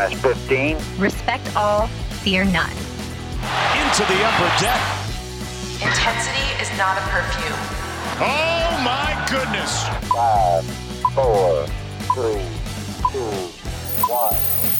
minus 15. Respect all, fear none. Into the upper deck. Intensity is not a perfume. Oh my goodness. Five, four, three, two, one.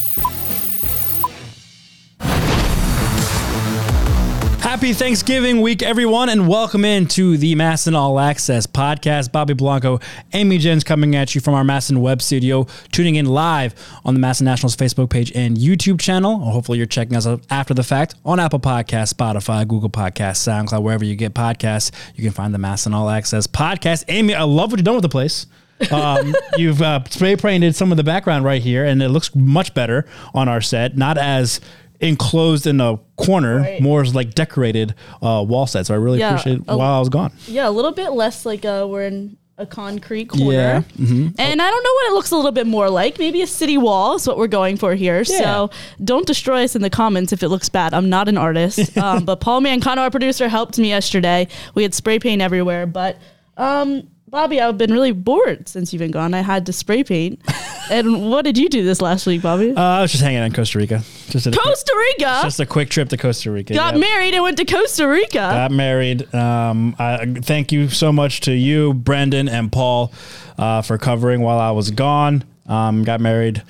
Happy Thanksgiving week, everyone, and welcome into the MASN All Access podcast. Bobby Blanco, Amy Jens coming at you from our MASN web studio, tuning in live on the MASN Nationals Facebook page and YouTube channel. Hopefully, you're checking us out after the fact on Apple Podcasts, Spotify, Google Podcasts, SoundCloud, wherever you get podcasts. You can find the MASN All Access podcast. Amy, I love what you've done with the place. um, you've uh, spray painted some of the background right here, and it looks much better on our set. Not as enclosed in a corner, Right. more like decorated uh, wall set. So I really Yeah, appreciate while I was gone. Yeah, a little bit less like uh, we're in a concrete corner. Yeah, mm-hmm. And I don't know what it looks a little bit more like. Maybe a city wall is what we're going for here. Yeah. So don't destroy us in the comments if it looks bad. I'm not an artist. um, but Paul Mancano, our producer, helped me yesterday. We had spray paint everywhere. But um, Bobby, I've been really bored since you've been gone. I had to spray paint. and what did you do this last week, Bobby? Uh, I was just hanging out in Costa Rica. Just a, Costa Rica. just a quick trip to Costa Rica. got Yep. married and went to Costa Rica. Got married. Um, I, thank you so much to you, Brendan and Paul, uh, for covering while I was gone. Um, got married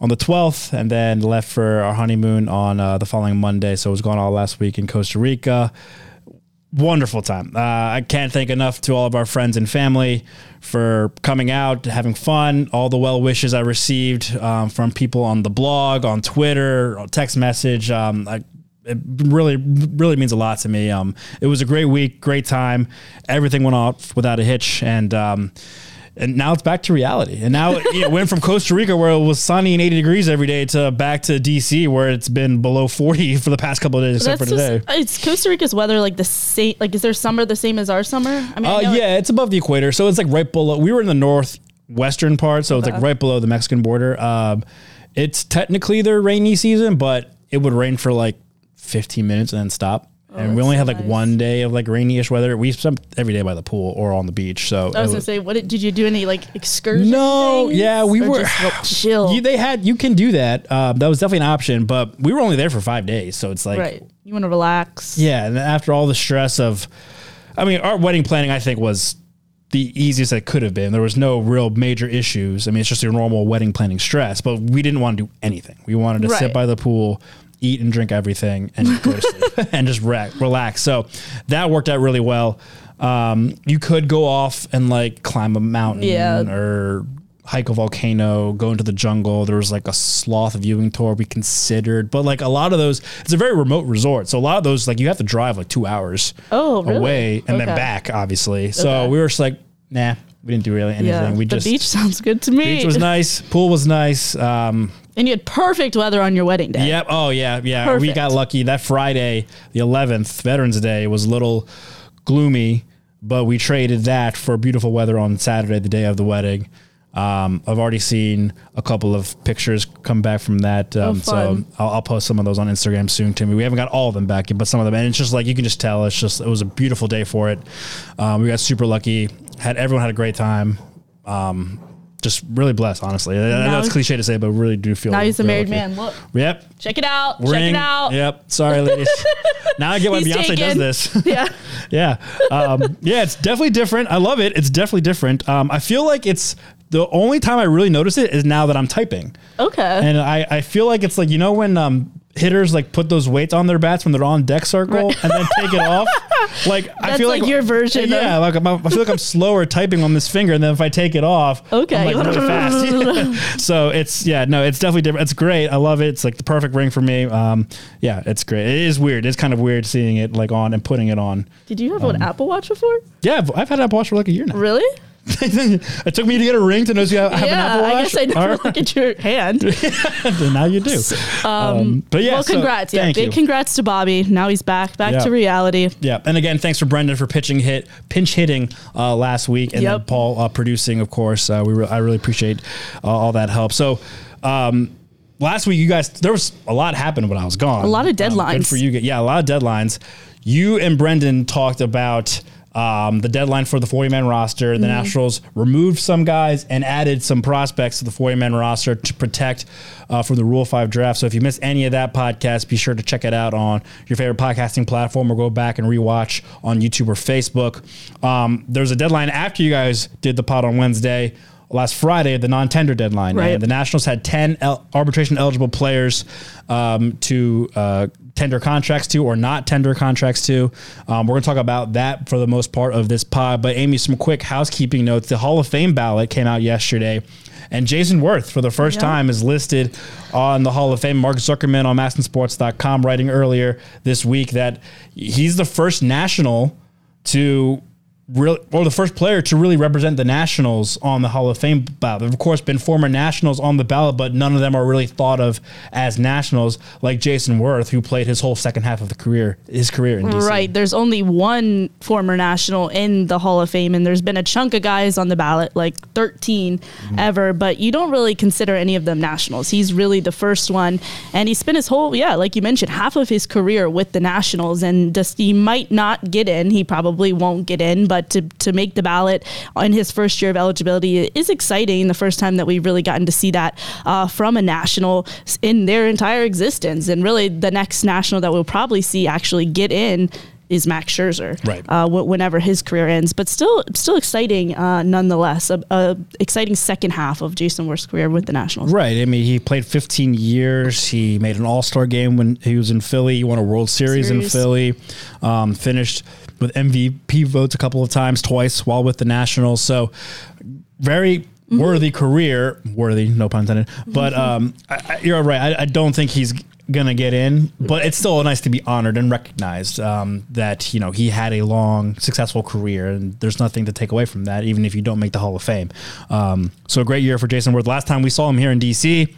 on the 12th and then left for our honeymoon on uh, the following Monday. So I was gone all last week in Costa Rica. Wonderful time. Uh, I can't thank enough to all of our friends and family for coming out, having fun, all the well wishes I received um, from people on the blog, on Twitter, text message. Um, I, it really, really means a lot to me. Um, it was a great week, great time. Everything went off without a hitch, and um, and now it's back to reality. And now it went from Costa Rica, where it was sunny and 80 degrees every day, to back to DC, where it's been below 40 for the past couple of days, except for today. just, it's Costa Rica's weather like the same. Like, is their summer the same as our summer? I mean, I Uh, it- yeah, it's above the equator, so it's like right below. We were in the northwestern part, so it's like right below the Mexican border. Um, it's technically their rainy season, but it would rain for like 15 minutes and then stop. And we Oh, only so had like nice. one day of like rainyish weather. We spent every day by the pool or on the beach. So I was it gonna say, what did, did you do? Any like excursion? No, things? yeah, we Or were just, chill. You, they had you can do that. Uh, that was definitely an option, but we were only there for five days, so it's like right. You want to relax. yeah. And after all the stress of, I mean, our wedding planning I think was the easiest it could have been. There was no real major issues. I mean, it's just your normal wedding planning stress, but we didn't want to do anything. We wanted to sit by the pool. Eat and drink everything and go to sleep and just re- relax. So that worked out really well. Um, you could go off and like climb a mountain Yeah. or hike a volcano, go into the jungle. There was like a sloth viewing tour we considered, but like a lot of those, it's a very remote resort. So a lot of those, like you have to drive like two hours Oh, really? away and then back, obviously. So Okay. we were just like, nah, we didn't do really anything. Yeah. we the just beach sounds good to me. beach was nice, pool was nice. Um, And you had perfect weather on your wedding day. Yep. Oh yeah, yeah. We got lucky. That Friday, the 11th, Veterans Day, was a little gloomy, but we traded that for beautiful weather on Saturday, the day of the wedding. Um, I've already seen a couple of pictures come back from that, um, so Oh, fun. I'll, I'll post some of those on Instagram soon. To me, we haven't got all of them back yet, but some of them, and it's just like you can just tell. It's just it was a beautiful day for it. Um, we got super lucky. Had everyone had a great time. Um, just really blessed, honestly. I know it's cliche to say, but really do feel. Now he's a married lucky. man. Look, Yep. check it out. Check Ring. it out. Yep. Sorry, ladies. now I get why He's Beyonce taken. does this. Yeah. yeah. Um, yeah, it's definitely different. I love it. It's definitely different. Um, I feel like it's the only time I really notice it is now that I'm typing. Okay. And I, I feel like it's like, you know, when um, hitters like put those weights on their bats when they're on deck circle and then take it off. Like, I feel like your version of- Yeah. Like I'm, I feel like I'm slower typing on this finger. And then if I take it off, Okay. I'm like really fast. so it's, yeah, no, it's definitely different. It's great. I love it. It's like the perfect ring for me. Um, yeah, it's great. It is weird. It's kind of weird seeing it like on and putting it on. Did you have Um, an Apple Watch before? Yeah, I've, I've had Apple Watch for like a year now. Really? it took me to get a ring to know you have, have an yeah, Apple Watch. I guess I never All look at your hand. right, now you do. Um, but yeah, well, so congrats. yeah, thank big you. congrats to Bobby. Now he's back, back Yeah. to reality. Yeah, and again, thanks for Brendan for pitching hit, pinch hitting uh, last week, and then Paul uh, producing, of course. Uh, we re- I really appreciate uh, all that help. So. Um, Last week, you guys, there was a lot happened when I was gone. A lot of Um, good deadlines. for you. Yeah, a lot of deadlines. You and Brendan talked about um, the deadline for the 40 man roster. The Nationals removed some guys and added some prospects to the 40 man roster to protect uh, from the Rule 5 draft. So if you missed any of that podcast, be sure to check it out on your favorite podcasting platform or go back and rewatch on YouTube or Facebook. Um, there's a deadline after you guys did the pod on Wednesday. Last Friday, the non-tender deadline, Right. and the Nationals had ten el- arbitration-eligible players um, to uh, tender contracts to or not tender contracts to. Um, we're going to talk about that for the most part of this pod. But Amy, some quick housekeeping notes. The Hall of Fame ballot came out yesterday. And Jayson Werth, for the first time, is listed on the Hall of Fame. Mark Zuckerman on MASNsports.com writing earlier this week that he's the first national to really, or the first player to really represent the Nationals on the Hall of Fame ballot. There have, of course, been former Nationals on the ballot, but none of them are really thought of as Nationals, like Jayson Werth, who played his whole second half of the career, his career in DC. Right. There's only one former national in the Hall of Fame, and there's been a chunk of guys on the ballot, like 13 Mm-hmm. ever, but you don't really consider any of them nationals. He's really the first one. And he spent his whole, yeah, like you mentioned, half of his career with the Nationals. And just he might not get in. He probably won't get in, but to, to make the ballot in his first year of eligibility is exciting. The first time that we've really gotten to see that uh, from a national in their entire existence. And really, the next national that we'll probably see actually get in is Max Scherzer, Right. Uh, whenever his career ends, but still, still exciting uh, nonetheless. A, a exciting second half of Jayson Werth's career with the Nationals. Right. I mean, he played 15 years. He made an All Star game when he was in Philly. He won a World Series, in Philly. Um, finished with MVP votes a couple of times, twice while with the Nationals. So, very Mm-hmm. worthy career. Worthy, no pun intended. But um, I, I, you're right. I, I don't think he's gonna get in, but it's still nice to be honored and recognized um, that you know he had a long, successful career, and there's nothing to take away from that, even if you don't make the Hall of Fame. Um, so a great year for Jayson Werth. Last time we saw him here in DC.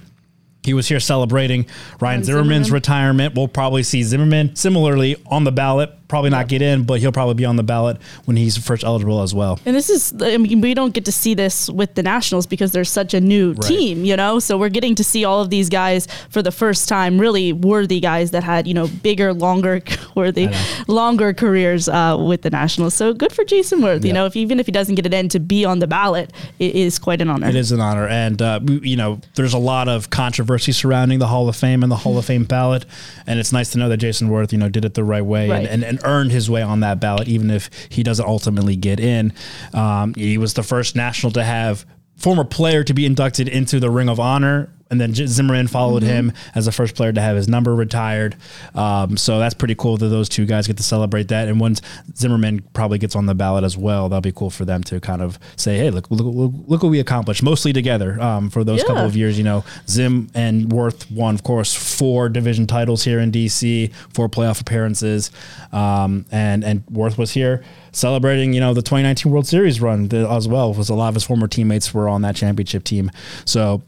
He was here celebrating Ryan Zimmerman's Zimmerman. retirement. We'll probably see Zimmerman similarly on the ballot. Probably not get in, but he'll probably be on the ballot when he's first eligible as well. And this is, I mean, we don't get to see this with the Nationals because they're such a new team, you know? So we're getting to see all of these guys for the first time, really worthy guys that had, you know, bigger, longer, worthy, longer careers uh, with the Nationals. So good for Jayson Werth. You know, if even if he doesn't get it in to be on the ballot, it is quite an honor. It is an honor, and uh, you know, there's a lot of controversy surrounding the Hall of Fame and the Hall of Fame ballot, and it's nice to know that Jayson Werth, you know, did it the right way Right. And, and, and earned his way on that ballot, even if he doesn't ultimately get in. Um, he was the first national to have former player to be inducted into the Ring of Honor. And then Zimmerman followed him as the first player to have his number retired. Um, so that's pretty cool that those two guys get to celebrate that. And once Zimmerman probably gets on the ballot as well, that'll be cool for them to kind of say, "Hey, look, look, look, look what we accomplished, mostly together um, for those couple of years." You know, Zim and Werth won, of course, four division titles here in DC, four playoff appearances, um, and and Werth was here celebrating, you know, the 2019 World Series run as well. Was a lot of his former teammates were on that championship team, so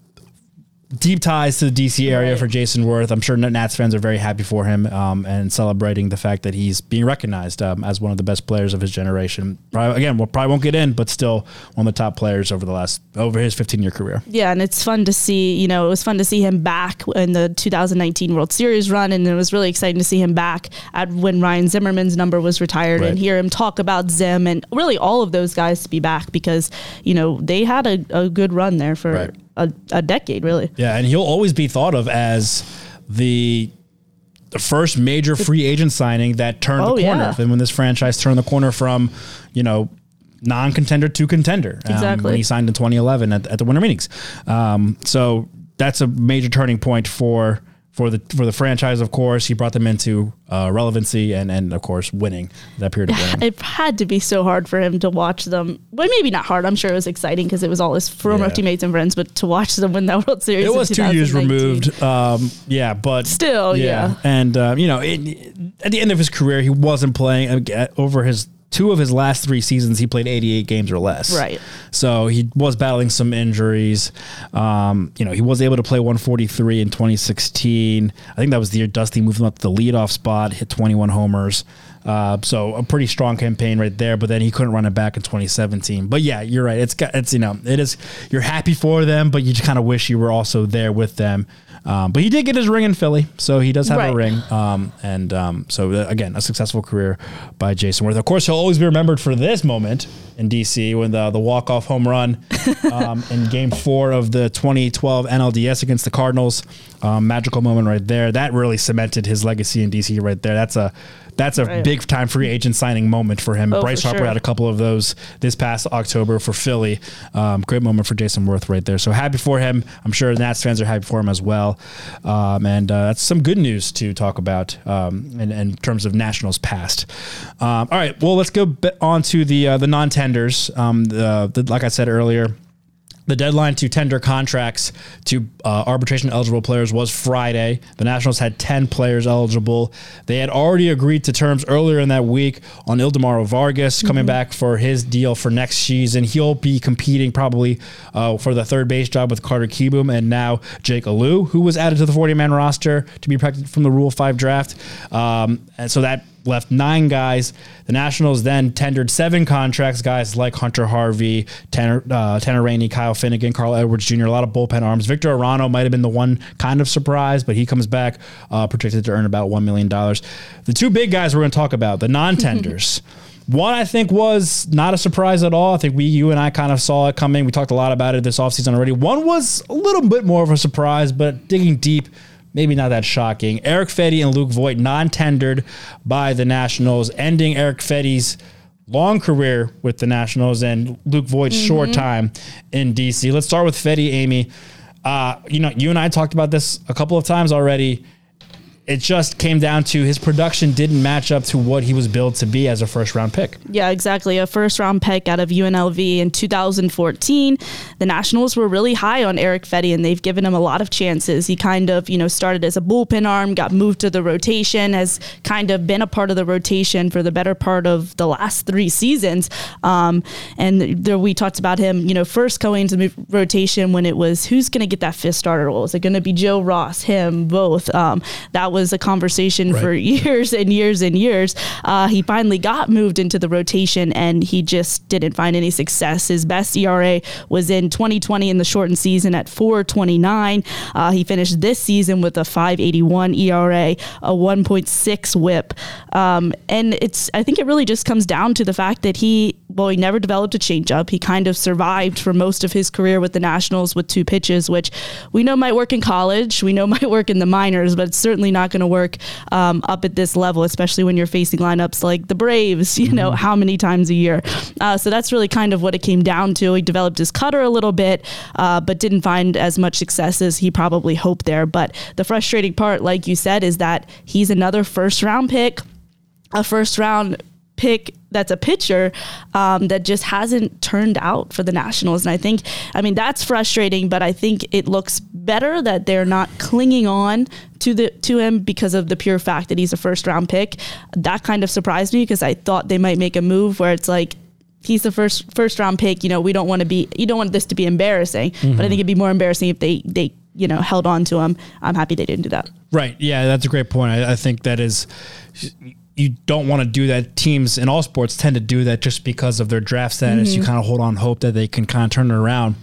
deep ties to the DC area Right. for Jayson Werth. I'm sure Nats fans are very happy for him um, and celebrating the fact that he's being recognized um, as one of the best players of his generation. Probably, again, well, probably won't get in, but still one of the top players over the last over his 15 year career. Yeah, and it's fun to see. You know, it was fun to see him back in the 2019 World Series run, and it was really exciting to see him back at when Ryan Zimmerman's number was retired, Right. and hear him talk about Zim and really all of those guys to be back because you know they had a, a good run there for Right. A, a decade, really. Yeah, and he'll always be thought of as the the first major free agent signing that turned Oh, the corner. yeah. And when this franchise turned the corner from, you know, non-contender to contender um, Exactly. when he signed in 2011 at, at the winter meetings. Um, so that's a major turning point for for the for the franchise. Of course, he brought them into uh, relevancy and and of course winning that period of winning. It had to be so hard for him to watch them. Well, maybe not hard. I'm sure it was exciting because it was all his former Yeah. teammates and friends. But to watch them win that World Series, It was two years removed. Um, yeah, but Still, yeah. And uh, you know, it, at the end of his career, he wasn't playing uh, over his two of his last three seasons. He played 88 games or less. Right. So he was battling some injuries. Um, you know, he was able to play 143 in 2016. I think that was the year Dusty moved him up to the leadoff spot, hit 21 homers. Uh, so a pretty strong campaign right there, but then he couldn't run it back in 2017. But yeah, you're right. It's got, it's, you know, it is, you're happy for them, but you just kind of wish you were also there with them Um, but he did get his ring in Philly, so he does have Right. a ring. Um, and um, so uh, again, a successful career by Jayson Werth. Of course, he'll always be remembered for this moment in DC when the the walk off home run um, in Game Four of the 2012 NLDS against the Cardinals. Um, magical moment right there. That really cemented his legacy in DC right there. That's a that's a Right. big time free agent signing moment for him. Oh, Bryce for Harper sure. had a couple of those this past October for Philly. Um, great moment for Jayson Werth right there. So happy for him. I'm sure Nats fans are happy for him as well. Um, and uh, that's some good news to talk about um, in, in terms of Nationals past. Um, all right, well let's go on to the uh, the non tenders. Um, the, the, like I said earlier. The deadline to tender contracts to uh, arbitration eligible players was Friday. The Nationals had 10 players eligible. They had already agreed to terms earlier in that week on Ildemaro Vargas coming back for his deal for next season. He'll be competing probably uh, for the third base job with Carter Kieboom and now Jake Alu, who was added to the 40 man roster to be protected from the Rule 5 draft. Um, and so that left nine guys. The Nationals then tendered seven contracts, guys like Hunter Harvey, Tanner, uh, Tanner Rainey, Kyle Finnegan, Carl Edwards Jr., a lot of bullpen arms. Victor Arano might have been the one kind of surprise, but he comes back uh, projected to earn about $1 million. The two big guys we're going to talk about, the non tenders. One I think was not a surprise at all. I think we, you and I kind of saw it coming. We talked a lot about it this offseason already. One was a little bit more of a surprise, but digging deep, maybe not that shocking. Eric Fedde and Luke Voit non-tendered by the Nationals, ending Eric Fedde's long career with the Nationals and Luke Voit's short time in DC. Let's start with Fedde, Amy. Uh, you know, you and I talked about this a couple of times already. It just came down to his production didn't match up to what he was billed to be as a first round pick. Yeah, exactly. A first round pick out of UNLV in 2014. The Nationals were really high on Eric Fedde and they've given him a lot of chances. He kind of, you know, started as a bullpen arm, got moved to the rotation, has kind of been a part of the rotation for the better part of the last three seasons. Um, and there we talked about him, you know, first going into the rotation when it was who's going to get that fifth starter role? Is it going to be Joe Ross, him, both? Um, that was a conversation for years and years and years. Uh, he finally got moved into the rotation and he just didn't find any success. His best ERA was in 2020 in the shortened season at 429. Uh, he finished this season with a 581 ERA, a 1.6 whip. Um, and it's, I think it really just comes down to the fact that he, well, he never developed a changeup. He kind of survived for most of his career with the Nationals with two pitches, which we know might work in college. We know might work in the minors, but it's certainly not going to work um, up at this level, especially when you're facing lineups like the Braves, you know, how many times a year. Uh, so that's really kind of what it came down to. He developed his cutter a little bit, uh, but didn't find as much success as he probably hoped there. But the frustrating part, like you said, is that he's another first round pick, a first round pick that's a pitcher um, that just hasn't turned out for the Nationals. And I think, I mean, that's frustrating, but I think it looks better that they're not clinging on to the to him because of the pure fact that he's a first round pick. That kind of surprised me because I thought they might make a move where it's like he's the first first round pick. You know, we don't want to be you don't want this to be embarrassing, but I think it'd be more embarrassing if they they you know held on to him. I'm happy they didn't do that. Right. Yeah, that's a great point. I, I think that is you don't want to do that. Teams in all sports tend to do that just because of their draft status. You kind of hold on hope that they can kind of turn it around.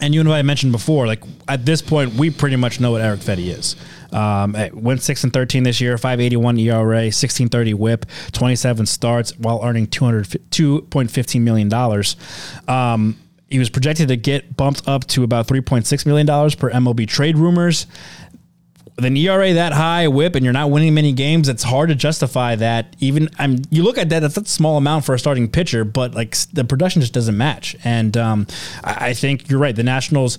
And you and I mentioned before, like at this point, we pretty much know what Eric Fedde is. Um, eh, went six and thirteen this year, five eighty one ERA, sixteen thirty WHIP, twenty seven starts, while earning two hundred two point fifteen million dollars. Um, he was projected to get bumped up to about three point six million dollars per MLB trade rumors with an ERA that high, whip, and you're not winning many games, it's hard to justify that. Even I mean, you look at that, that's a small amount for a starting pitcher, but like the production just doesn't match. And um, I, I think you're right. The Nationals,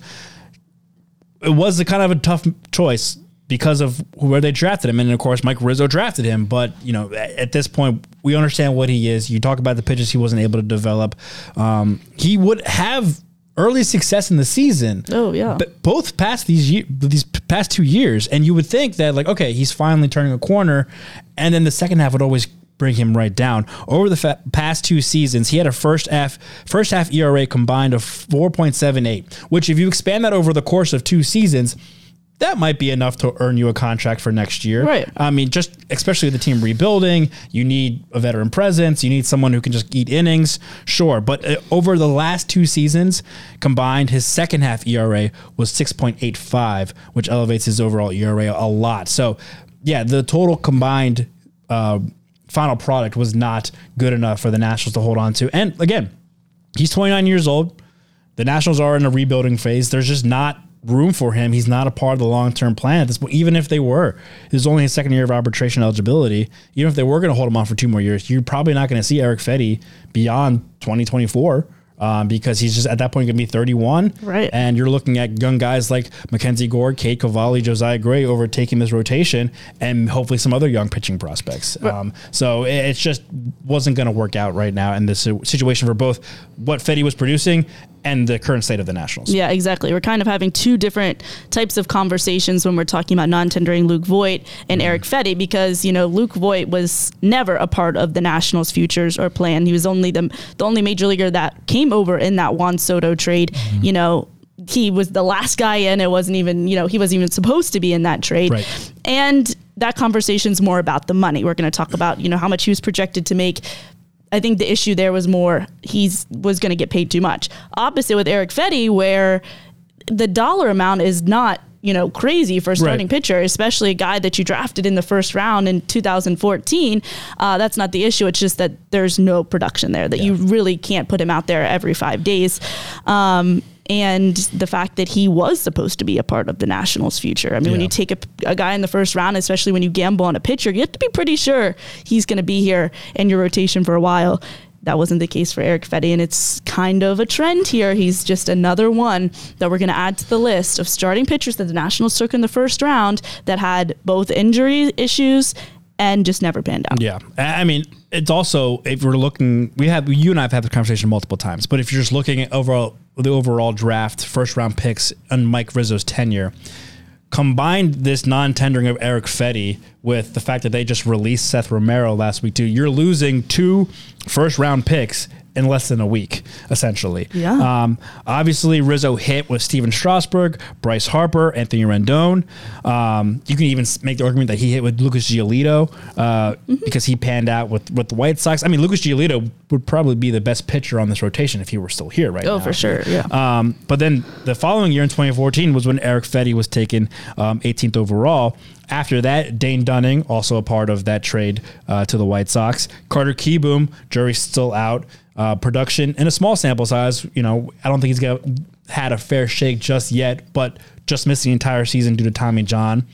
it was a kind of a tough choice because of where they drafted him, and of course Mike Rizzo drafted him. But you know, at, at this point, we understand what he is. You talk about the pitches he wasn't able to develop. Um, he would have early success in the season. Oh, yeah. But both past these year, these past two years, and you would think that like okay, he's finally turning a corner, and then the second half would always bring him right down. Over the fa- past two seasons, he had a first half first half ERA combined of 4.78, which if you expand that over the course of two seasons, that might be enough to earn you a contract for next year. Right. I mean, just especially with the team rebuilding, you need a veteran presence. You need someone who can just eat innings. Sure. But uh, over the last two seasons combined, his second half ERA was 6.85, which elevates his overall ERA a lot. So, yeah, the total combined uh, final product was not good enough for the Nationals to hold on to. And again, he's 29 years old. The Nationals are in a rebuilding phase. There's just not room for him. He's not a part of the long term plan at this point. Even if they were, this is only his second year of arbitration eligibility. Even if they were going to hold him on for two more years, you're probably not going to see Eric Fedde beyond 2024. Um, because he's just at that point going to be 31. Right. And you're looking at young guys like MacKenzie Gore, Cade Cavalli, Josiah Gray overtaking this rotation, and hopefully some other young pitching prospects. Um, so it, it just wasn't going to work out right now in this situation for both what Fedde was producing and the current state of the Nationals. Yeah, exactly. We're kind of having two different types of conversations when we're talking about non-tendering Luke Voit and Eric Fedde because you know Luke Voit was never a part of the Nationals' futures or plan. He was only the the only major leaguer that came over in that Juan Soto trade. Mm-hmm. You know. He was the last guy in. It wasn't even, you know, he wasn't even supposed to be in that trade. Right. And that conversation's more about the money. We're going to talk about, you know, how much he was projected to make I think the issue there was more he's was going to get paid too much. Opposite with Eric Fedde, where the dollar amount is not you know crazy for a starting Right. pitcher, especially a guy that you drafted in the first round in 2014. Uh, that's not the issue. It's just that there's no production there. That you really can't put him out there every five days. Um, and the fact that he was supposed to be a part of the Nationals' future. I mean, when you take a, a guy in the first round, especially when you gamble on a pitcher, you have to be pretty sure he's going to be here in your rotation for a while. That wasn't the case for Eric Fedde, and it's kind of a trend here. He's just another one that we're going to add to the list of starting pitchers that the Nationals took in the first round that had both injury issues and just never panned out. Yeah, I mean, it's also if we're looking, we have you and I have had the conversation multiple times. But if you're just looking at overall the overall draft, first round picks, and Mike Rizzo's tenure, combined this non-tendering of Eric Fedde with the fact that they just released Seth Romero last week too, you're losing two first round picks in less than a week, essentially. Yeah. Um, obviously, Rizzo hit with Stephen Strasburg, Bryce Harper, Anthony Rendon. Um, you can even make the argument that he hit with Lucas Giolito uh, because he panned out with, with the White Sox. I mean, Lucas Giolito would probably be the best pitcher on this rotation if he were still here right now. Oh, for sure. Yeah. Um, but then the following year in 2014 was when Eric Fedde was taken um, 18th overall. After that, Dane Dunning, also a part of that trade uh, to the White Sox. Carter Kieboom, jury's still out. Uh, production in a small sample size, you know, I don't think he's got had a fair shake just yet, but just missed the entire season due to Tommy John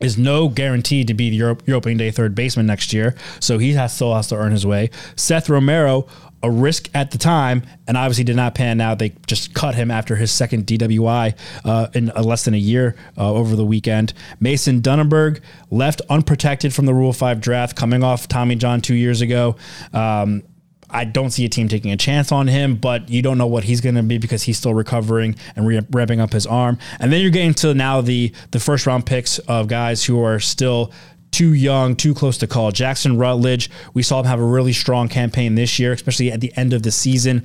is no guarantee to be the your opening day third baseman next year. So he has, still has to earn his way. Seth Romero, a risk at the time, and obviously did not pan out. They just cut him after his second DWI uh, in uh, less than a year uh, over the weekend. Mason Denaburg left unprotected from the Rule 5 draft, coming off Tommy John two years ago. Um, I don't see a team taking a chance on him, but you don't know what he's going to be because he's still recovering and re- up his arm. And then you're getting to now the the first round picks of guys who are still too young, too close to call. Jackson Rutledge, we saw him have a really strong campaign this year, especially at the end of the season,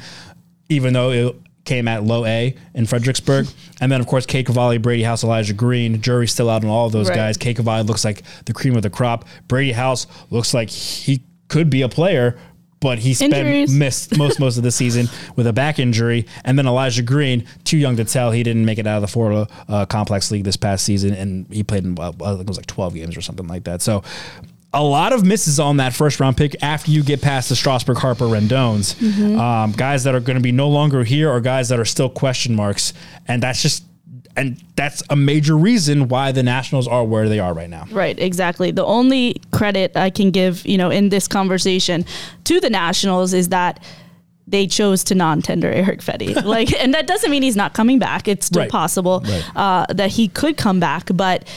even though it came at low A in Fredericksburg. And then, of course, Cade Cavalli, Brady House, Elijah Green. Jury's still out on all of those Right. guys. Cade Cavalli looks like the cream of the crop. Brady House looks like he could be a player, but he spent Injuries. missed most most of the season with a back injury. And then Elijah Green, too young to tell, he didn't make it out of the Florida uh, Complex League this past season, and he played in uh, I think it was like twelve games or something like that. So. A lot of misses on that first round pick after you get past the Strasburg Harper Rendones. Um, guys that are going to be no longer here or guys that are still question marks. And that's just, and that's a major reason why the Nationals are where they are right now. Right, exactly. The only credit I can give, you know, in this conversation to the Nationals is that they chose to non-tender Eric Fedde. Like, and that doesn't mean he's not coming back. It's still Right. possible Right. uh, that he could come back, but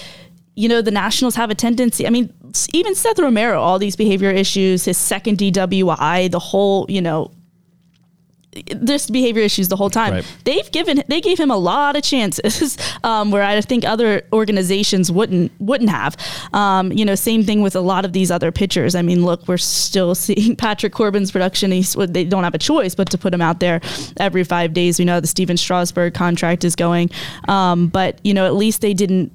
you know, the Nationals have a tendency. I mean, even Seth Romero, all these behavior issues, his second DWI, the whole, you know, this behavior issues the whole time. Right. They've given they gave him a lot of chances, um, where I think other organizations wouldn't wouldn't have. Um, you know, same thing with a lot of these other pitchers. I mean, look, we're still seeing Patrick Corbin's production. He's they don't have a choice but to put him out there every five days. We know the Stephen Strasburg contract is going, um, but you know, at least they didn't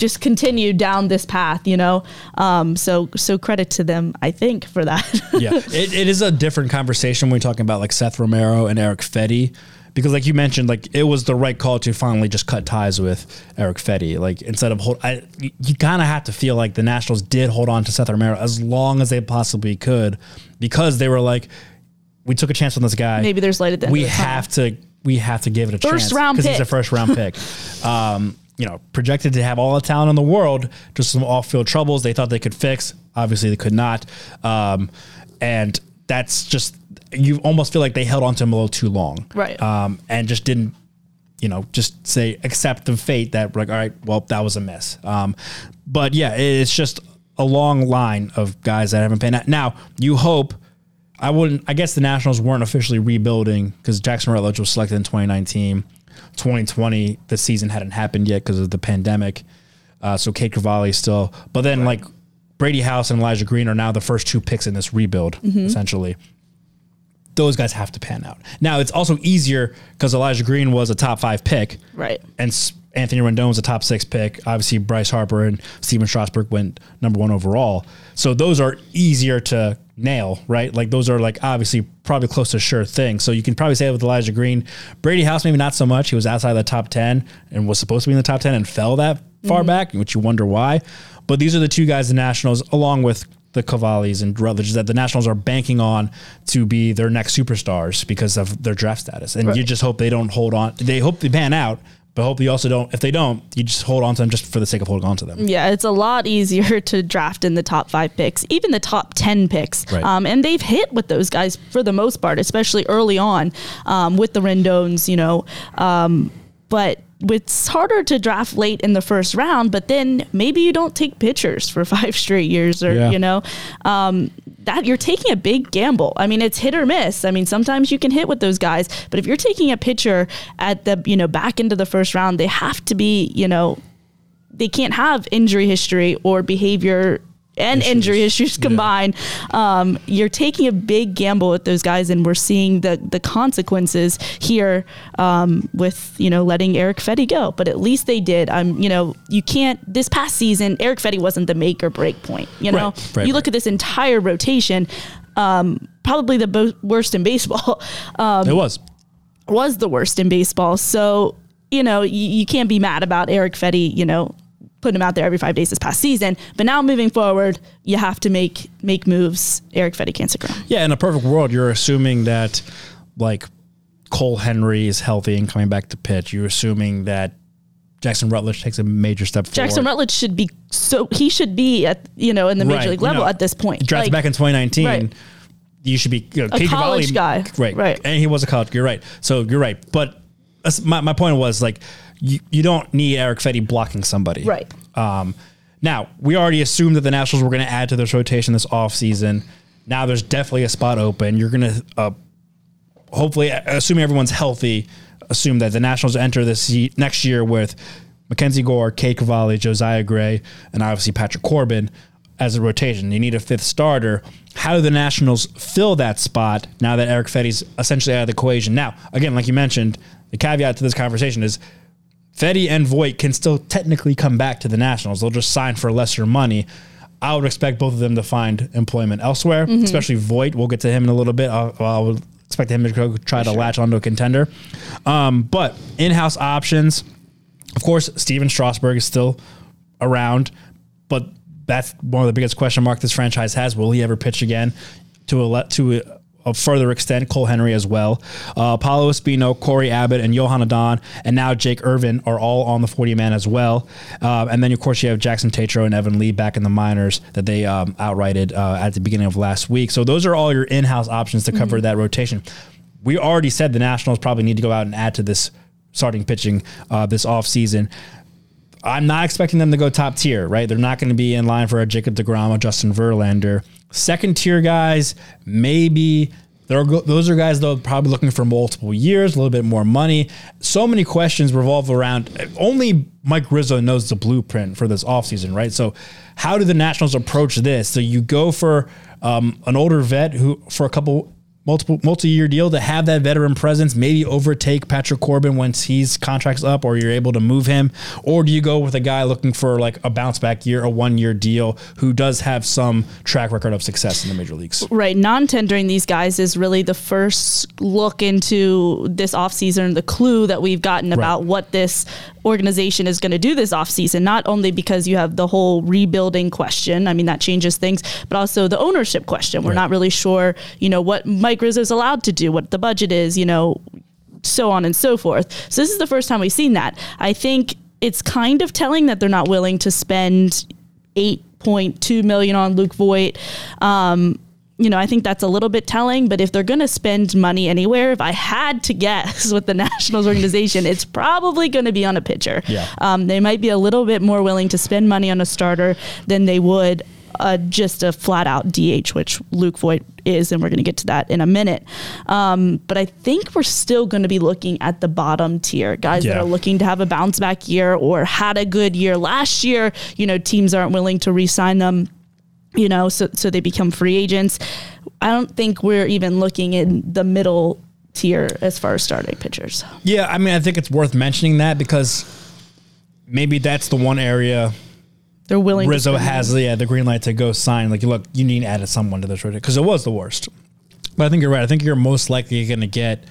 just continue down this path. You know, um, so so credit to them, I think, for that. yeah, it, it is a different conversation when we're talking about like Seth Romero and Eric Fedde. Because, like you mentioned, like it was the right call to finally just cut ties with Eric Fedde. Like instead of hold, I, you- you kind of have to feel like the Nationals did hold on to Seth Romero as long as they possibly could, because they were like, we took a chance on this guy. Maybe there's light at the end we of the tunnel. have to we have to give it a First chance round because he's a first round pick. Um, you know, projected to have all the talent in the world, just some off field troubles they thought they could fix. Obviously, they could not, um, and that's just you almost feel like they held on to him a little too long, Right. Um, and just didn't. You know, just say accept the fate that like, all right, well, that was a miss. Um, but yeah, it's just a long line of guys that haven't out. Now, you hope I wouldn't. I guess the Nationals weren't officially rebuilding because Jackson Rutledge was selected in 2019. 2020, the season hadn't happened yet because of the pandemic. Uh, so Cade Cavalli still, but then like Brady House and Elijah Green are now the first two picks in this rebuild, essentially. Those guys have to pan out. Now it's also easier because Elijah Green was a top five pick, Right. And Anthony Rendon was a top six pick. Obviously, Bryce Harper and Stephen Strasburg went number one overall. So those are easier to nail, right? Like those are like obviously probably close to sure thing. So you can probably say with Elijah Green, Brady House maybe not so much. He was outside the top ten and was supposed to be in the top ten and fell that far mm-hmm. back, which you wonder why. But these are the two guys the Nationals, along with the Cavallis and Rutledge, that the Nationals are banking on to be their next superstars because of their draft status. And you just hope they don't hold on. They hope they pan out, but hope you also don't. If they don't, you just hold on to them just for the sake of holding on to them. Yeah, it's a lot easier to draft in the top five picks, even the top 10 picks. Right. Um, and they've hit with those guys for the most part, especially early on um, with the Rendones, you know. Um, but it's harder to draft late in the first round, but then maybe you don't take pitchers for five straight years or, Yeah. you know. Um, that you're taking a big gamble. I mean, it's hit or miss. I mean, sometimes you can hit with those guys, but if you're taking a pitcher at the you know back into the first round, they have to be you know they can't have injury history or behavior and Issues. injury issues Yeah. combined. Um, you're taking a big gamble with those guys, and we're seeing the the consequences here um, with you know letting Eric Fedde go. But at least they did. I'm you know you can't. This past season, Eric Fedde wasn't the make or break point. You know, Right, right, you look right. at this entire rotation. Um, probably the bo- worst in baseball. Um, it was. was the worst in baseball. So, you know, you, you can't be mad about Eric Fedde, you know, putting him out there every five days this past season. But now moving forward, you have to make make moves. Eric Fedde can't stick around. Yeah, in a perfect world, you're assuming that like Cole Henry is healthy and coming back to pitch. You're assuming that Jackson Rutledge takes a major step forward. Jackson Rutledge should be so he should be at you know in the major Right, league you level know, at this point. drafted Like, back in 2019. Right. You should be you know, A Cade college Cavalli- guy. right? Right. and he was a college. You're right. So you're right. But my my point was like you, you don't need Eric Fedde blocking somebody. Right. Um, now we already assumed that the Nationals were going to add to this rotation this offseason. Now there's definitely a spot open. You're going to uh, hopefully, assuming everyone's healthy, assume that the Nationals enter this ye- next year with MacKenzie Gore, Cade Cavalli, Josiah Gray, and obviously Patrick Corbin as a rotation. You need a fifth starter. How do the Nationals fill that spot now that Eric Fedde's essentially out of the equation? Now, again, like you mentioned, the caveat to this conversation is Fedde and Voit can still technically come back to the Nationals. They'll just sign for lesser money. I would expect both of them to find employment elsewhere, especially Voit. We'll get to him in a little bit. I, I would expect him to try to latch onto a contender. Um, but in-house options, of course, Stephen Strasburg is still around, but that's one of the biggest question mark this franchise has. Will he ever pitch again? To a to a, a further extent, Cole Henry as well. Uh, Paolo Espino, Cory Abbott, and Joan Adon, and now Jake Irvin are all on the 40 man as well. Uh, and then, of course, you have Jackson Tetreault and Evan Lee back in the minors that they um, outrighted uh, at the beginning of last week. So those are all your in house options to cover that rotation. We already said the Nationals probably need to go out and add to this starting pitching uh, this offseason. I'm not expecting them to go top tier, right? They're not going to be in line for a Jacob DeGrom or Justin Verlander. Second tier guys, maybe are those are guys though probably looking for multiple years, a little bit more money. So many questions revolve around only Mike Rizzo knows the blueprint for this offseason, right? So how do the Nationals approach this? So you go for um, an older vet who for a couple multiple multi-year deal to have that veteran presence, maybe overtake Patrick Corbin once he's contracts up, or you're able to move him, or do you go with a guy looking for like a bounce back year, a one year deal who does have some track record of success in the major leagues? Right. Non tendering these guys is really the first look into this offseason, the clue that we've gotten about what this organization is going to do this offseason, not only because you have the whole rebuilding question. I mean, that changes things, but also the ownership question. We're Right. not really sure, you know, what Mike Rizzo's allowed to do, what the budget is, you know, so on and so forth. So this is the first time we've seen that. I think it's kind of telling that they're not willing to spend 8.2 million on Luke Voit. Um, you know, I think that's a little bit telling, but if they're going to spend money anywhere, if I had to guess with the Nationals organization, it's probably going to be on a pitcher. Yeah. Um, they might be a little bit more willing to spend money on a starter than they would uh, just a flat out DH, which Luke Voit is, and we're going to get to that in a minute. Um, but I think we're still going to be looking at the bottom tier guys that are looking to have a bounce back year or had a good year last year. You know, teams aren't willing to re sign them you know, so so they become free agents. I don't think we're even looking in the middle tier as far as starting pitchers. Yeah, I mean, I think it's worth mentioning that because maybe that's the one area They're willing. Rizzo has yeah the green light to go sign. Like, look, you need to add someone to this rotation because it was the worst. But I think you're right. I think you're most likely going to get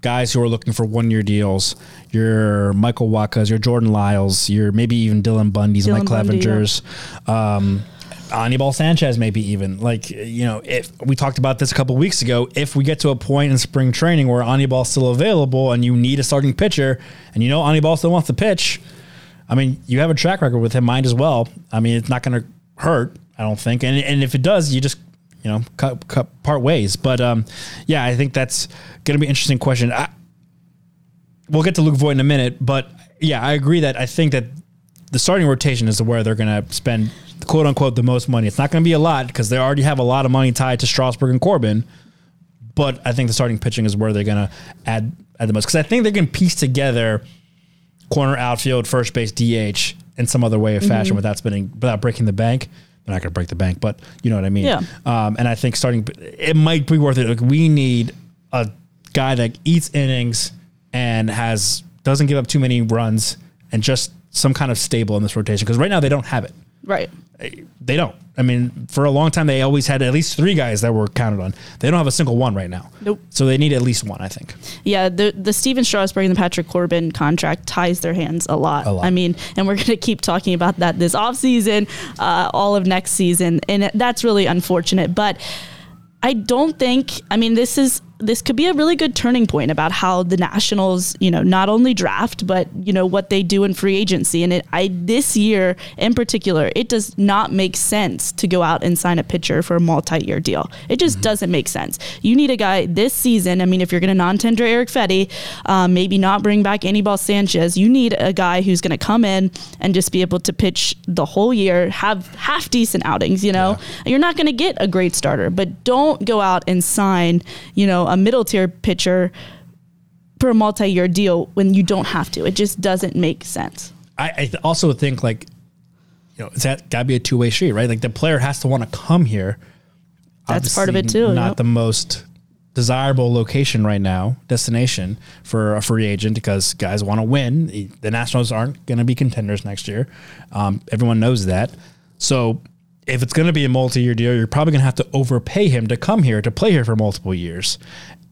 guys who are looking for one year deals. Your Michael Wachas, your Jordan Lyles, your maybe even Dylan Bundy's, Mike Dylan Bundy, yeah. Clevingers, um, Anibal Sanchez, maybe even like you know if we talked about this a couple weeks ago. If we get to a point in spring training where Anibal's still available and you need a starting pitcher, and you know Anibal still wants to pitch. I mean, you have a track record with him, mind as well. I mean, it's not going to hurt, I don't think. And and if it does, you just you know cut, cut part ways. But um, yeah, I think that's going to be an interesting question. I, we'll get to Luke Voit in a minute, but yeah, I agree that I think that the starting rotation is where they're going to spend quote unquote the most money. It's not going to be a lot because they already have a lot of money tied to Strasburg and Corbin. But I think the starting pitching is where they're going to add add the most because I think they can piece together corner, outfield, first base, DH, in some other way or fashion Mm-hmm. without spending without breaking the bank. They're not going to break the bank, but you know what I mean. Yeah. Um, and I think starting it might be worth it. Like we need a guy that eats innings and has doesn't give up too many runs and just some kind of stable in this rotation because right now they don't have it. Right. They don't. I mean, for a long time they always had at least three guys that were counted on. They don't have a single one right now. Nope. So they need at least one, I think. Yeah, the the Stephen Strasburg and the Patrick Corbin contract ties their hands a lot. A lot. I mean, and we're going to keep talking about that this offseason, uh, all of next season, and that's really unfortunate. But I don't think. I mean, this is this could be a really good turning point about how the Nationals, you know, not only draft but you know what they do in free agency. And it, I this year in particular, it does not make sense to go out and sign a pitcher for a multi-year deal. It just doesn't make sense. You need a guy this season. I mean, if you're going to non-tender Eric Fedde, um, maybe not bring back Anibal Sanchez, you need a guy who's going to come in and just be able to pitch the whole year, have half decent outings. You know, you're not going to get a great starter, but don't go out and sign, you know, a middle tier pitcher for a multi-year deal when you don't have to. It just doesn't make sense. I, I th- also think like, you know, it's that got to be a two way street, right? Like the player has to want to come here. That's part of it too, Not yep. the most desirable location right now, destination for a free agent because guys want to win. The Nationals aren't going to be contenders next year. Um, everyone knows that. So if it's going to be a multi year deal, you're probably going to have to overpay him to come here to play here for multiple years.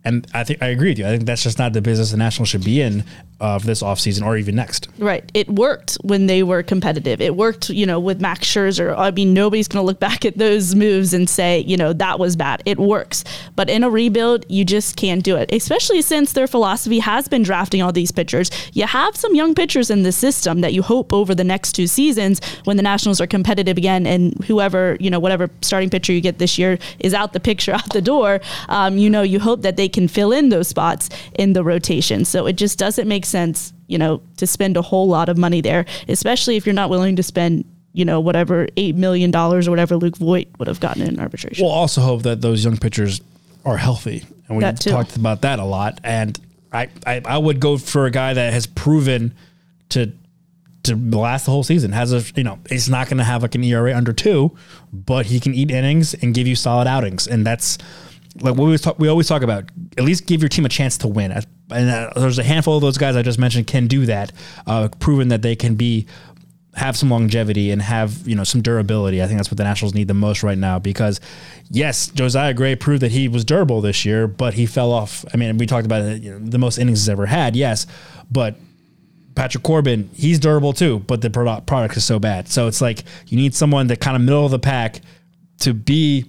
And I think I agree with you. I think that's just not the business the Nationals should be in for this offseason or even next. Right. It worked when they were competitive. It worked, you know, with Max Scherzer. I mean, nobody's going to look back at those moves and say, you know, that was bad. It works. But in a rebuild, you just can't do it, especially since their philosophy has been drafting all these pitchers. You have some young pitchers in the system that you hope over the next two seasons when the Nationals are competitive again and whoever, you know, whatever starting pitcher you get this year is out the picture, out the door, um, you know, you hope that they can fill in those spots in the rotation. So it just doesn't make sense, you know, to spend a whole lot of money there, especially if you're not willing to spend, you know, whatever $8 million or whatever Luke Voit would have gotten in arbitration. We'll also hope that those young pitchers are healthy, and we talked about that a lot. And I, I I would go for a guy that has proven to to last the whole season. Has a you know it's not going to have like an ERA under two, but he can eat innings and give you solid outings, and that's like what we talk, we always talk about. At least give your team a chance to win. And uh, there's a handful of those guys I just mentioned can do that, uh, proven that they can be have some longevity and have you know some durability. I think that's what the Nationals need the most right now because yes, Josiah Gray proved that he was durable this year, but he fell off. I mean, we talked about it, you know, the most innings he's ever had, yes, but Patrick Corbin, he's durable too, but the product product is so bad. So it's like you need someone that kind of middle of the pack to be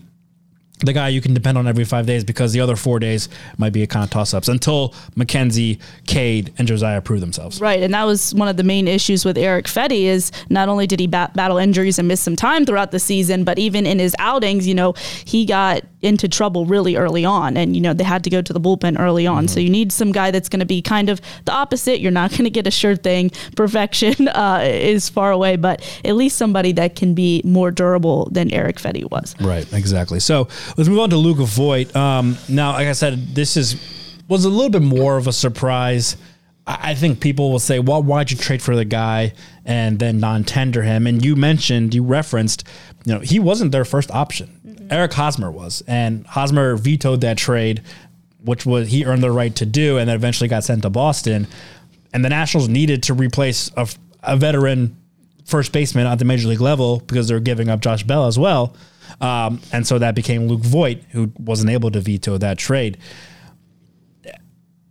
the guy you can depend on every five days because the other four days might be a kind of toss ups until McKenzie, Cade, and Josiah prove themselves. Right, and that was one of the main issues with Eric Fedde is not only did he bat- battle injuries and miss some time throughout the season, but even in his outings, you know, he got into trouble really early on, and you know they had to go to the bullpen early on. So you need some guy that's going to be kind of the opposite. You're not going to get a sure thing. Perfection uh, is far away, but at least somebody that can be more durable than Erick Fedde was. Right, exactly. So let's move on to Luke Voit. Um, now, like I said, this is was a little bit more of a surprise. I think people will say, "Well, why'd you trade for the guy and then non-tender him?" And you mentioned, you referenced, you know, he wasn't their first option. Eric Hosmer was, and Hosmer vetoed that trade, which was he earned the right to do, and then eventually got sent to Boston. And the Nationals needed to replace a, a veteran first baseman at the major league level because they're giving up Josh Bell as well. Um, and so that became Luke Voit, who wasn't able to veto that trade.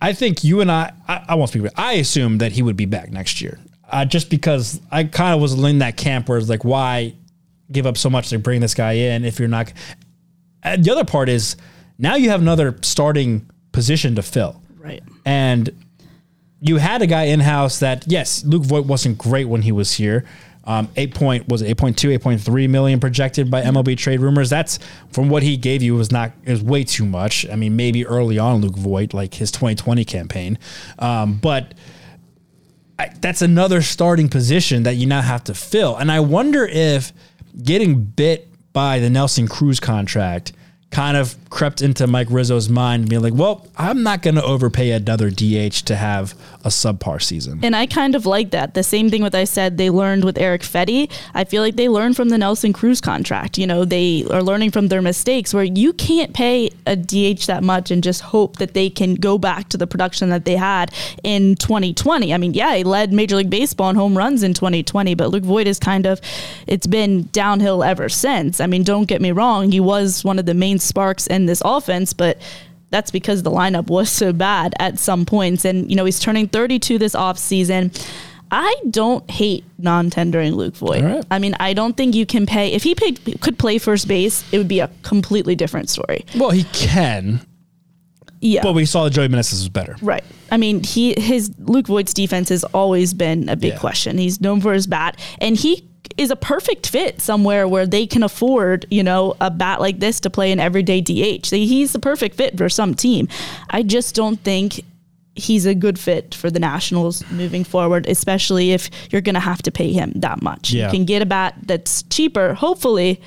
I think you and I, I, I won't speak, I assume that he would be back next year. Uh, just because I kind of was in that camp where it's like, why give up so much to bring this guy in if you're not. And the other part is now you have another starting position to fill. Right. And you had a guy in house that yes, Luke Voit wasn't great when he was here. Um, eight point was it 8.2, 8.3 million projected by MLB trade rumors. That's from what he gave you was not is way too much. I mean, maybe early on Luke Voit, like his 2020 campaign, um, but I, that's another starting position that you now have to fill. And I wonder if getting bit by the Nelson Cruz contract kind of crept into Mike Rizzo's mind, being like, well, I'm not going to overpay another DH to have a subpar season. And I kind of like that. The same thing with I said they learned with Erick Fedde. I feel like they learned from the Nelson Cruz contract. You know, they are learning from their mistakes where you can't pay a DH that much and just hope that they can go back to the production that they had in 2020. I mean, yeah, he led Major League Baseball in home runs in 2020, but Luke Voit is kind of it's been downhill ever since. I mean, don't get me wrong, he was one of the main sparks in this offense, but that's because the lineup was so bad at some points. And, you know, he's turning 32 this offseason. I don't hate non-tendering Luke Voit. Right. I mean, I don't think you can pay if he paid, could play first base, it would be a completely different story. well, he can, Yeah. but we saw that Joey Meneses was better. Right. I mean, he his Luke Voit's defense has always been a big Yeah. question. He's known for his bat, and he is a perfect fit somewhere where they can afford, you know, a bat like this to play an everyday DH. He's the perfect fit for some team. I just don't think he's a good fit for the Nationals moving forward, especially if you're going to have to pay him that much. Yeah. You can get a bat that's cheaper, hopefully,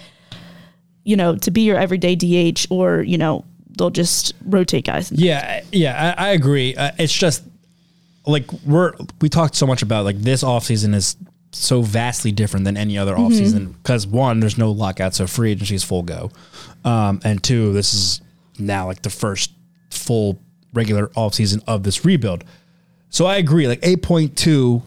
you know, to be your everyday DH, or you know, they'll just rotate guys. Yeah, yeah, I, I agree. Uh, it's just like we're we talked so much about like this offseason is so vastly different than any other offseason because one, there's no lockout, so free agency is full go, um, and two, this is now like the first full regular offseason of this rebuild. So I agree, like eight point two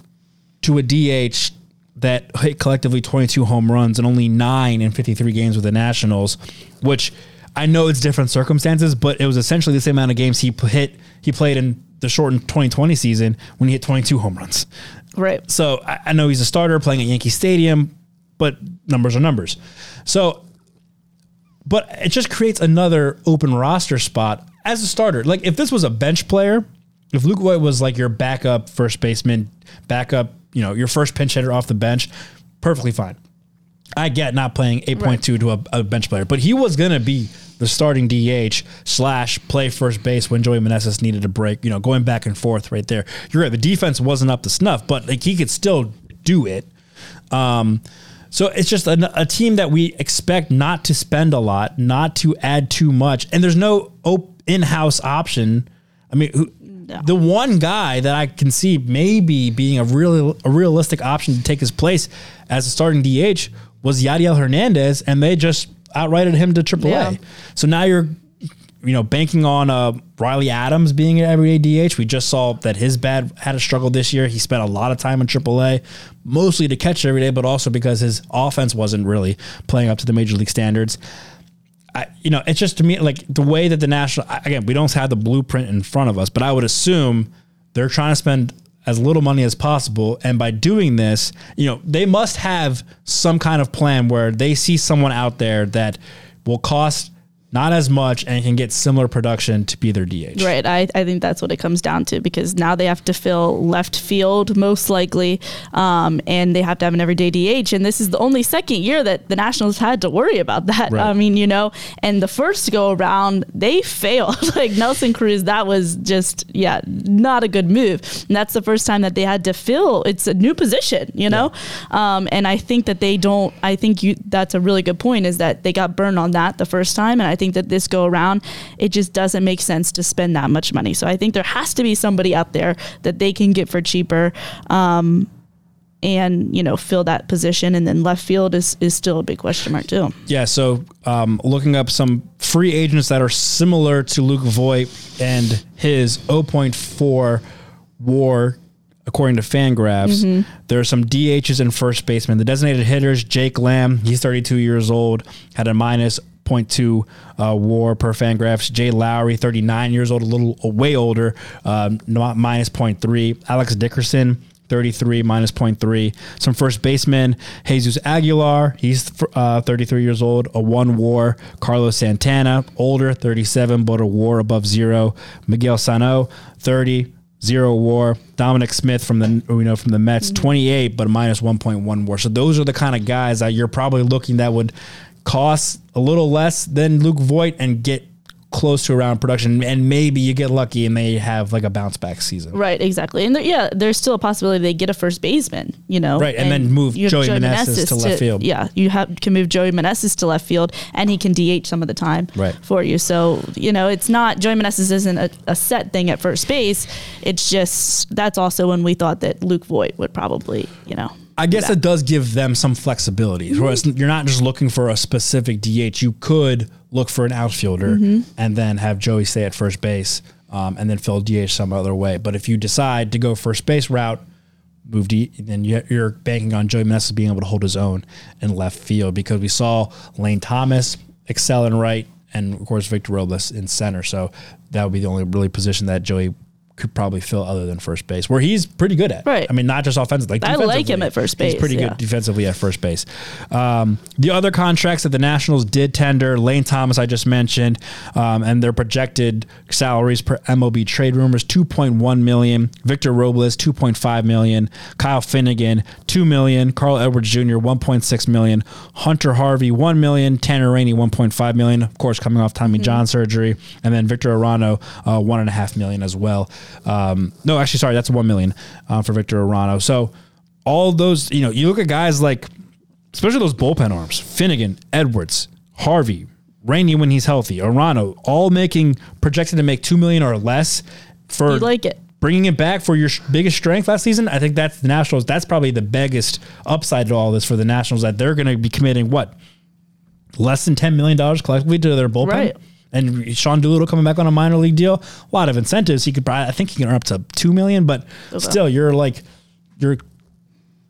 to a DH that hit collectively 22 home runs and only nine in 53 games with the Nationals, which I know it's different circumstances, but it was essentially the same amount of games he hit. He played in the shortened 2020 season when he hit 22 home runs. Right. So I, I know he's a starter playing at Yankee Stadium, but numbers are numbers. So, but it just creates another open roster spot as a starter. Like if this was a bench player, if Luke Voit was like your backup first baseman, backup, you know, your first pinch hitter off the bench, perfectly fine. I get not playing 8.2 to a, a bench player, but he was going to be the starting DH slash play first base when Joey Meneses needed a break, you know, going back and forth right there. You're right. The defense wasn't up to snuff, but like he could still do it. Um, So it's just a, a team that we expect not to spend a lot, not to add too much, and there's no op- in-house option. I mean, who, the one guy that I can see maybe being a real a realistic option to take his place as a starting DH was Yadiel Hernandez, and they just outrighted him to AAA. Yeah. So now you're, you know, banking on uh, Riley Adams being an everyday DH. We just saw that his bad had a struggle this year. He spent a lot of time in AAA, mostly to catch every day, but also because his offense wasn't really playing up to the major league standards. I, you know, it's just to me like the way that the national again, we don't have the blueprint in front of us, but I would assume they're trying to spend as little money as possible, and by doing this, you know, they must have some kind of plan where they see someone out there that will cost not as much and can get similar production to be their DH. Right. I, I think that's what it comes down to because now they have to fill left field most likely, um, and they have to have an everyday DH. And this is the only second year that the Nationals had to worry about that. Right. I mean, you know, and the first go around they failed. like Nelson Cruz, that was just yeah, not a good move. And that's the first time that they had to fill. It's a new position, you know, um, and I think that they don't. I think you. That's a really good point. Is that they got burned on that the first time, and I think that this go around, it just doesn't make sense to spend that much money. So I think there has to be somebody out there that they can get for cheaper. Um, and you know fill that position and then left field is is still a big question mark too Yeah, so um, looking up some free agents that are similar to Luke Voit and his 0.4 WAR, according to Fangraphs. There are some DHs and first baseman. The designated hitters, Jake Lamb, he's 32 years old, had a minus 0.2 uh, WAR per Fangraphs. Jed Lowrie, 39 years old, a little way older, um, not- minus 0.3. Alex Dickerson. 33 minus 0.3. Some first baseman, Jesus Aguilar, he's uh, 33 years old, a one war. Carlos Santana, older, 37, but a war above zero. Miguel Sano, 30, zero war. Dominic Smith from the we know from the Mets, 28, but minus 1.1 war. So those are the kind of guys that you're probably looking that would cost a little less than Luke Voit and get close to around production and maybe you get lucky and they have like a bounce back season. right exactly and there, yeah there's still a possibility they get a first baseman you know Right, and then move have Joey Meneses to left field. yeah you have can move Joey Meneses to left field and he can DH some of the time Right. for you so you know it's not Joey Meneses isn't a, a set thing at first base it's just that's also when we thought that Luke Voigt would probably you know I guess it does give them some flexibility. Whereas you're not just looking for a specific DH. You could look for an outfielder and then have Joey stay at first base um, and then fill DH some other way. But if you decide to go first base route, move D, then you- you're banking on Joey Meneses being able to hold his own in left field because we saw Lane Thomas excel in right and of course Victor Robles in center. So that would be the only really position that Joey could probably fill other than first base, where he's pretty good at. Right. I mean, not just offensively. Like I like him at first base, He's pretty yeah. good defensively at first base. Um, the other contracts that the Nationals did tender, Lane Thomas, I just mentioned, um, and their projected salaries per MLB trade rumors, 2.1 million. Victor Robles, 2.5 million. Kyle Finnegan, 2 million. Carl Edwards Jr., 1.6 million. Hunter Harvey, 1 million. Tanner Rainey, 1.5 million. Of course, coming off Tommy John surgery. And then Victor Arano, uh, 1.5 million as well. Um, no, actually, sorry, that's 1 million uh, for Victor Arano. So, all those, you know, you look at guys like, especially those bullpen arms, Finnegan, Edwards, Harvey, Rainey when he's healthy, Arano, all making projected to make two million or less for You like it. bringing it back for your sh- biggest strength last season. I think that's the Nationals. That's probably the biggest upside to all this for the Nationals that they're going to be committing what less than ten million dollars collectively to their bullpen. Right. And Sean Doolittle coming back on a minor league deal, a lot of incentives. He could probably, I think he can earn up to two million, but oh, still, you're like, you're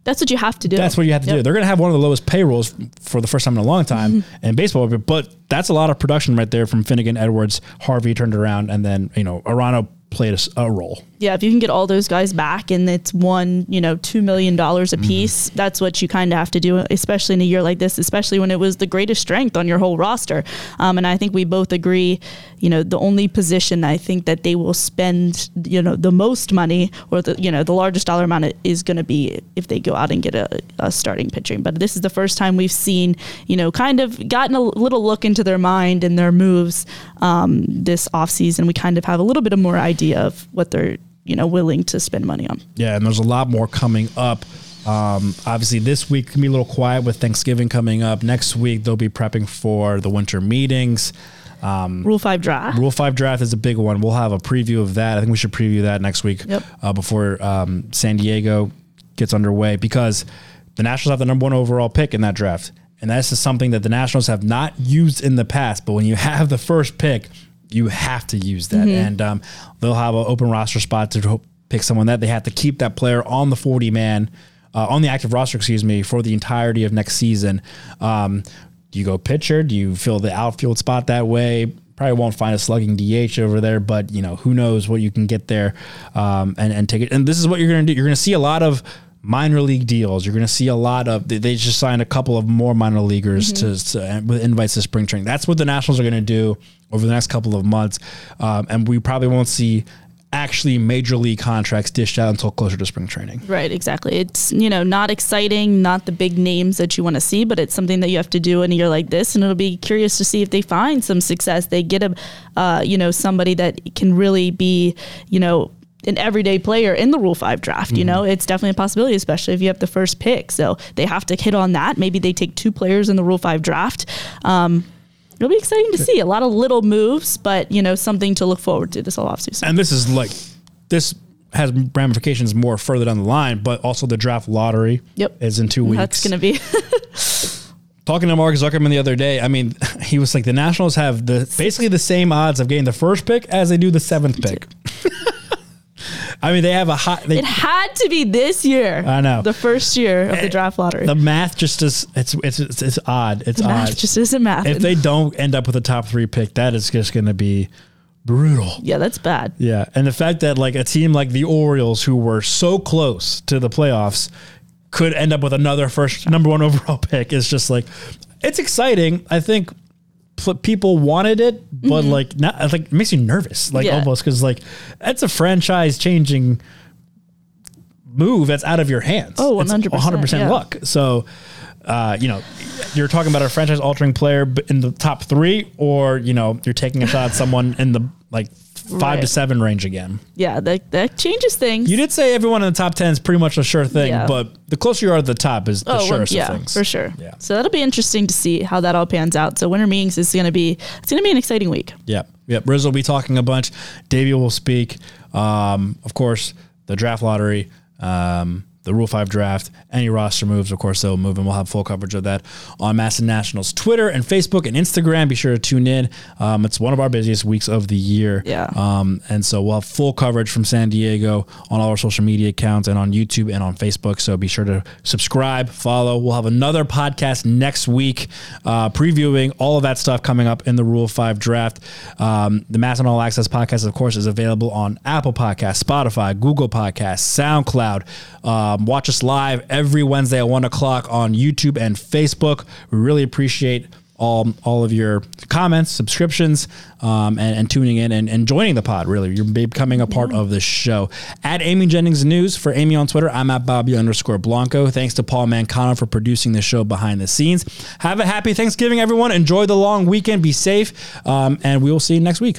that's what you have to do that's what you have to do. They're going to have one of the lowest payrolls for the first time in a long time mm-hmm. in baseball, but that's a lot of production right there from Finnegan, Edwards, Harvey turned around, and then you know Arano played a role. yeah, if you can get all those guys back and it's one, you know, two million dollars a piece, that's what you kind of have to do, especially in a year like this, especially when it was the greatest strength on your whole roster. Um, and I think we both agree, you know, the only position I think that they will spend, you know, the most money or the, you know, the largest dollar amount is going to be if they go out and get a, a starting pitching. But this is the first time we've seen, you know, kind of gotten a little look into their mind and their moves um, this offseason. We kind of have a little bit of more idea of what they're, you know, willing to spend money on. Yeah, and there's a lot more coming up. Um, obviously, this week can be a little quiet with Thanksgiving coming up. Next week, they'll be prepping for the winter meetings. Rule five draft. Rule five draft is a big one. We'll have a preview of that. I think we should preview that next week Yep. uh, before um, San Diego gets underway because the Nationals have the number one overall pick in that draft. And this is something that the Nationals have not used in the past. But when you have the first pick, you have to use that. And um, they'll have an open roster spot to pick someone that they have to keep that player on the 40 man, uh, on the active roster, excuse me, for the entirety of next season. Um, do you go pitcher? Do you fill the outfield spot that way? Probably won't find a slugging DH over there, but you know who knows what you can get there um, and and take it. And this is what you're going to do. You're going to see a lot of minor league deals. You're going to see a lot of. They, just signed a couple of more minor leaguers to, to with invites to spring training. That's what the Nationals are going to do over the next couple of months, um, and we probably won't see actually major league contracts dished out until closer to spring training. Right, exactly. It's you know not exciting, not the big names that you want to see, but it's something that you have to do in a year like this, and it'll be curious to see if they find some success. They get a, uh, you know, somebody that can really be, you know. An everyday player in the Rule Five draft, you know, it's definitely a possibility, especially if you have the first pick. So they have to hit on that. Maybe they take two players in the Rule Five draft. Um, it'll be exciting to see. A lot of little moves, but you know, something to look forward to this whole offseason. and this is like this has ramifications more further down the line, but also the draft lottery Yep. is in two weeks. That's going to be Talking to Mark Zuckerman the other day, I mean, he was like, the Nationals have the basically the same odds of getting the first pick as they do the seventh pick. I mean, they have a hot. They, It had to be this year. I know. The first year of the eh, draft lottery. the math just is it's it's it's, it's odd. It's math odd. just isn't math. if they don't end up with a top three pick, that is just going to be brutal. yeah, that's bad. Yeah, and the fact that like a team like the Orioles, who were so close to the playoffs, could end up with another first number one overall pick is just like it's exciting. I think pl- people wanted it, but like not like it makes you nervous, like Mm-hmm. Yeah. almost because like that's a franchise changing move that's out of your hands. Oh, It's 100%, 100% yeah. luck. So. Uh, you know, you're talking about a franchise altering player in the top three, or you know, you're taking a shot at someone in the like five to seven range again. Yeah, that that changes things. You did say everyone in the top ten is pretty much a sure thing, Yeah. but the closer you are to the top is the Oh, well, surest yeah, of things. for sure. Yeah. So that'll be interesting to see how that all pans out. So winter meetings is going to be it's going to be an exciting week. Yep. Yep. Riz will be talking a bunch. Davey will speak. Um, of course, the draft lottery, um, the Rule 5 draft, any roster moves, of course, they'll move, and we'll have full coverage of that on MASN Nationals Twitter and Facebook and Instagram. Be sure to tune in. Um, it's one of our busiest weeks of the year. Yeah. Um, and so we'll have full coverage from San Diego on all our social media accounts and on YouTube and on Facebook. So be sure to subscribe, follow. We'll have another podcast next week uh, previewing all of that stuff coming up in the Rule 5 draft. Um, the MASN All Access podcast, of course, is available on Apple Podcasts, Spotify, Google Podcasts, SoundCloud. Um, watch us live every Wednesday at 1 o'clock on YouTube and Facebook. We really appreciate all all of your comments, subscriptions, um, and, and tuning in and, and joining the pod. Really, you're becoming a part of the show. At Amy Jennings News for Amy on Twitter, I'm at Bobby underscore Blanco. Thanks to Paul Mancano for producing the show behind the scenes. Have a happy Thanksgiving, everyone. Enjoy the long weekend. Be safe, um, and we will see you next week.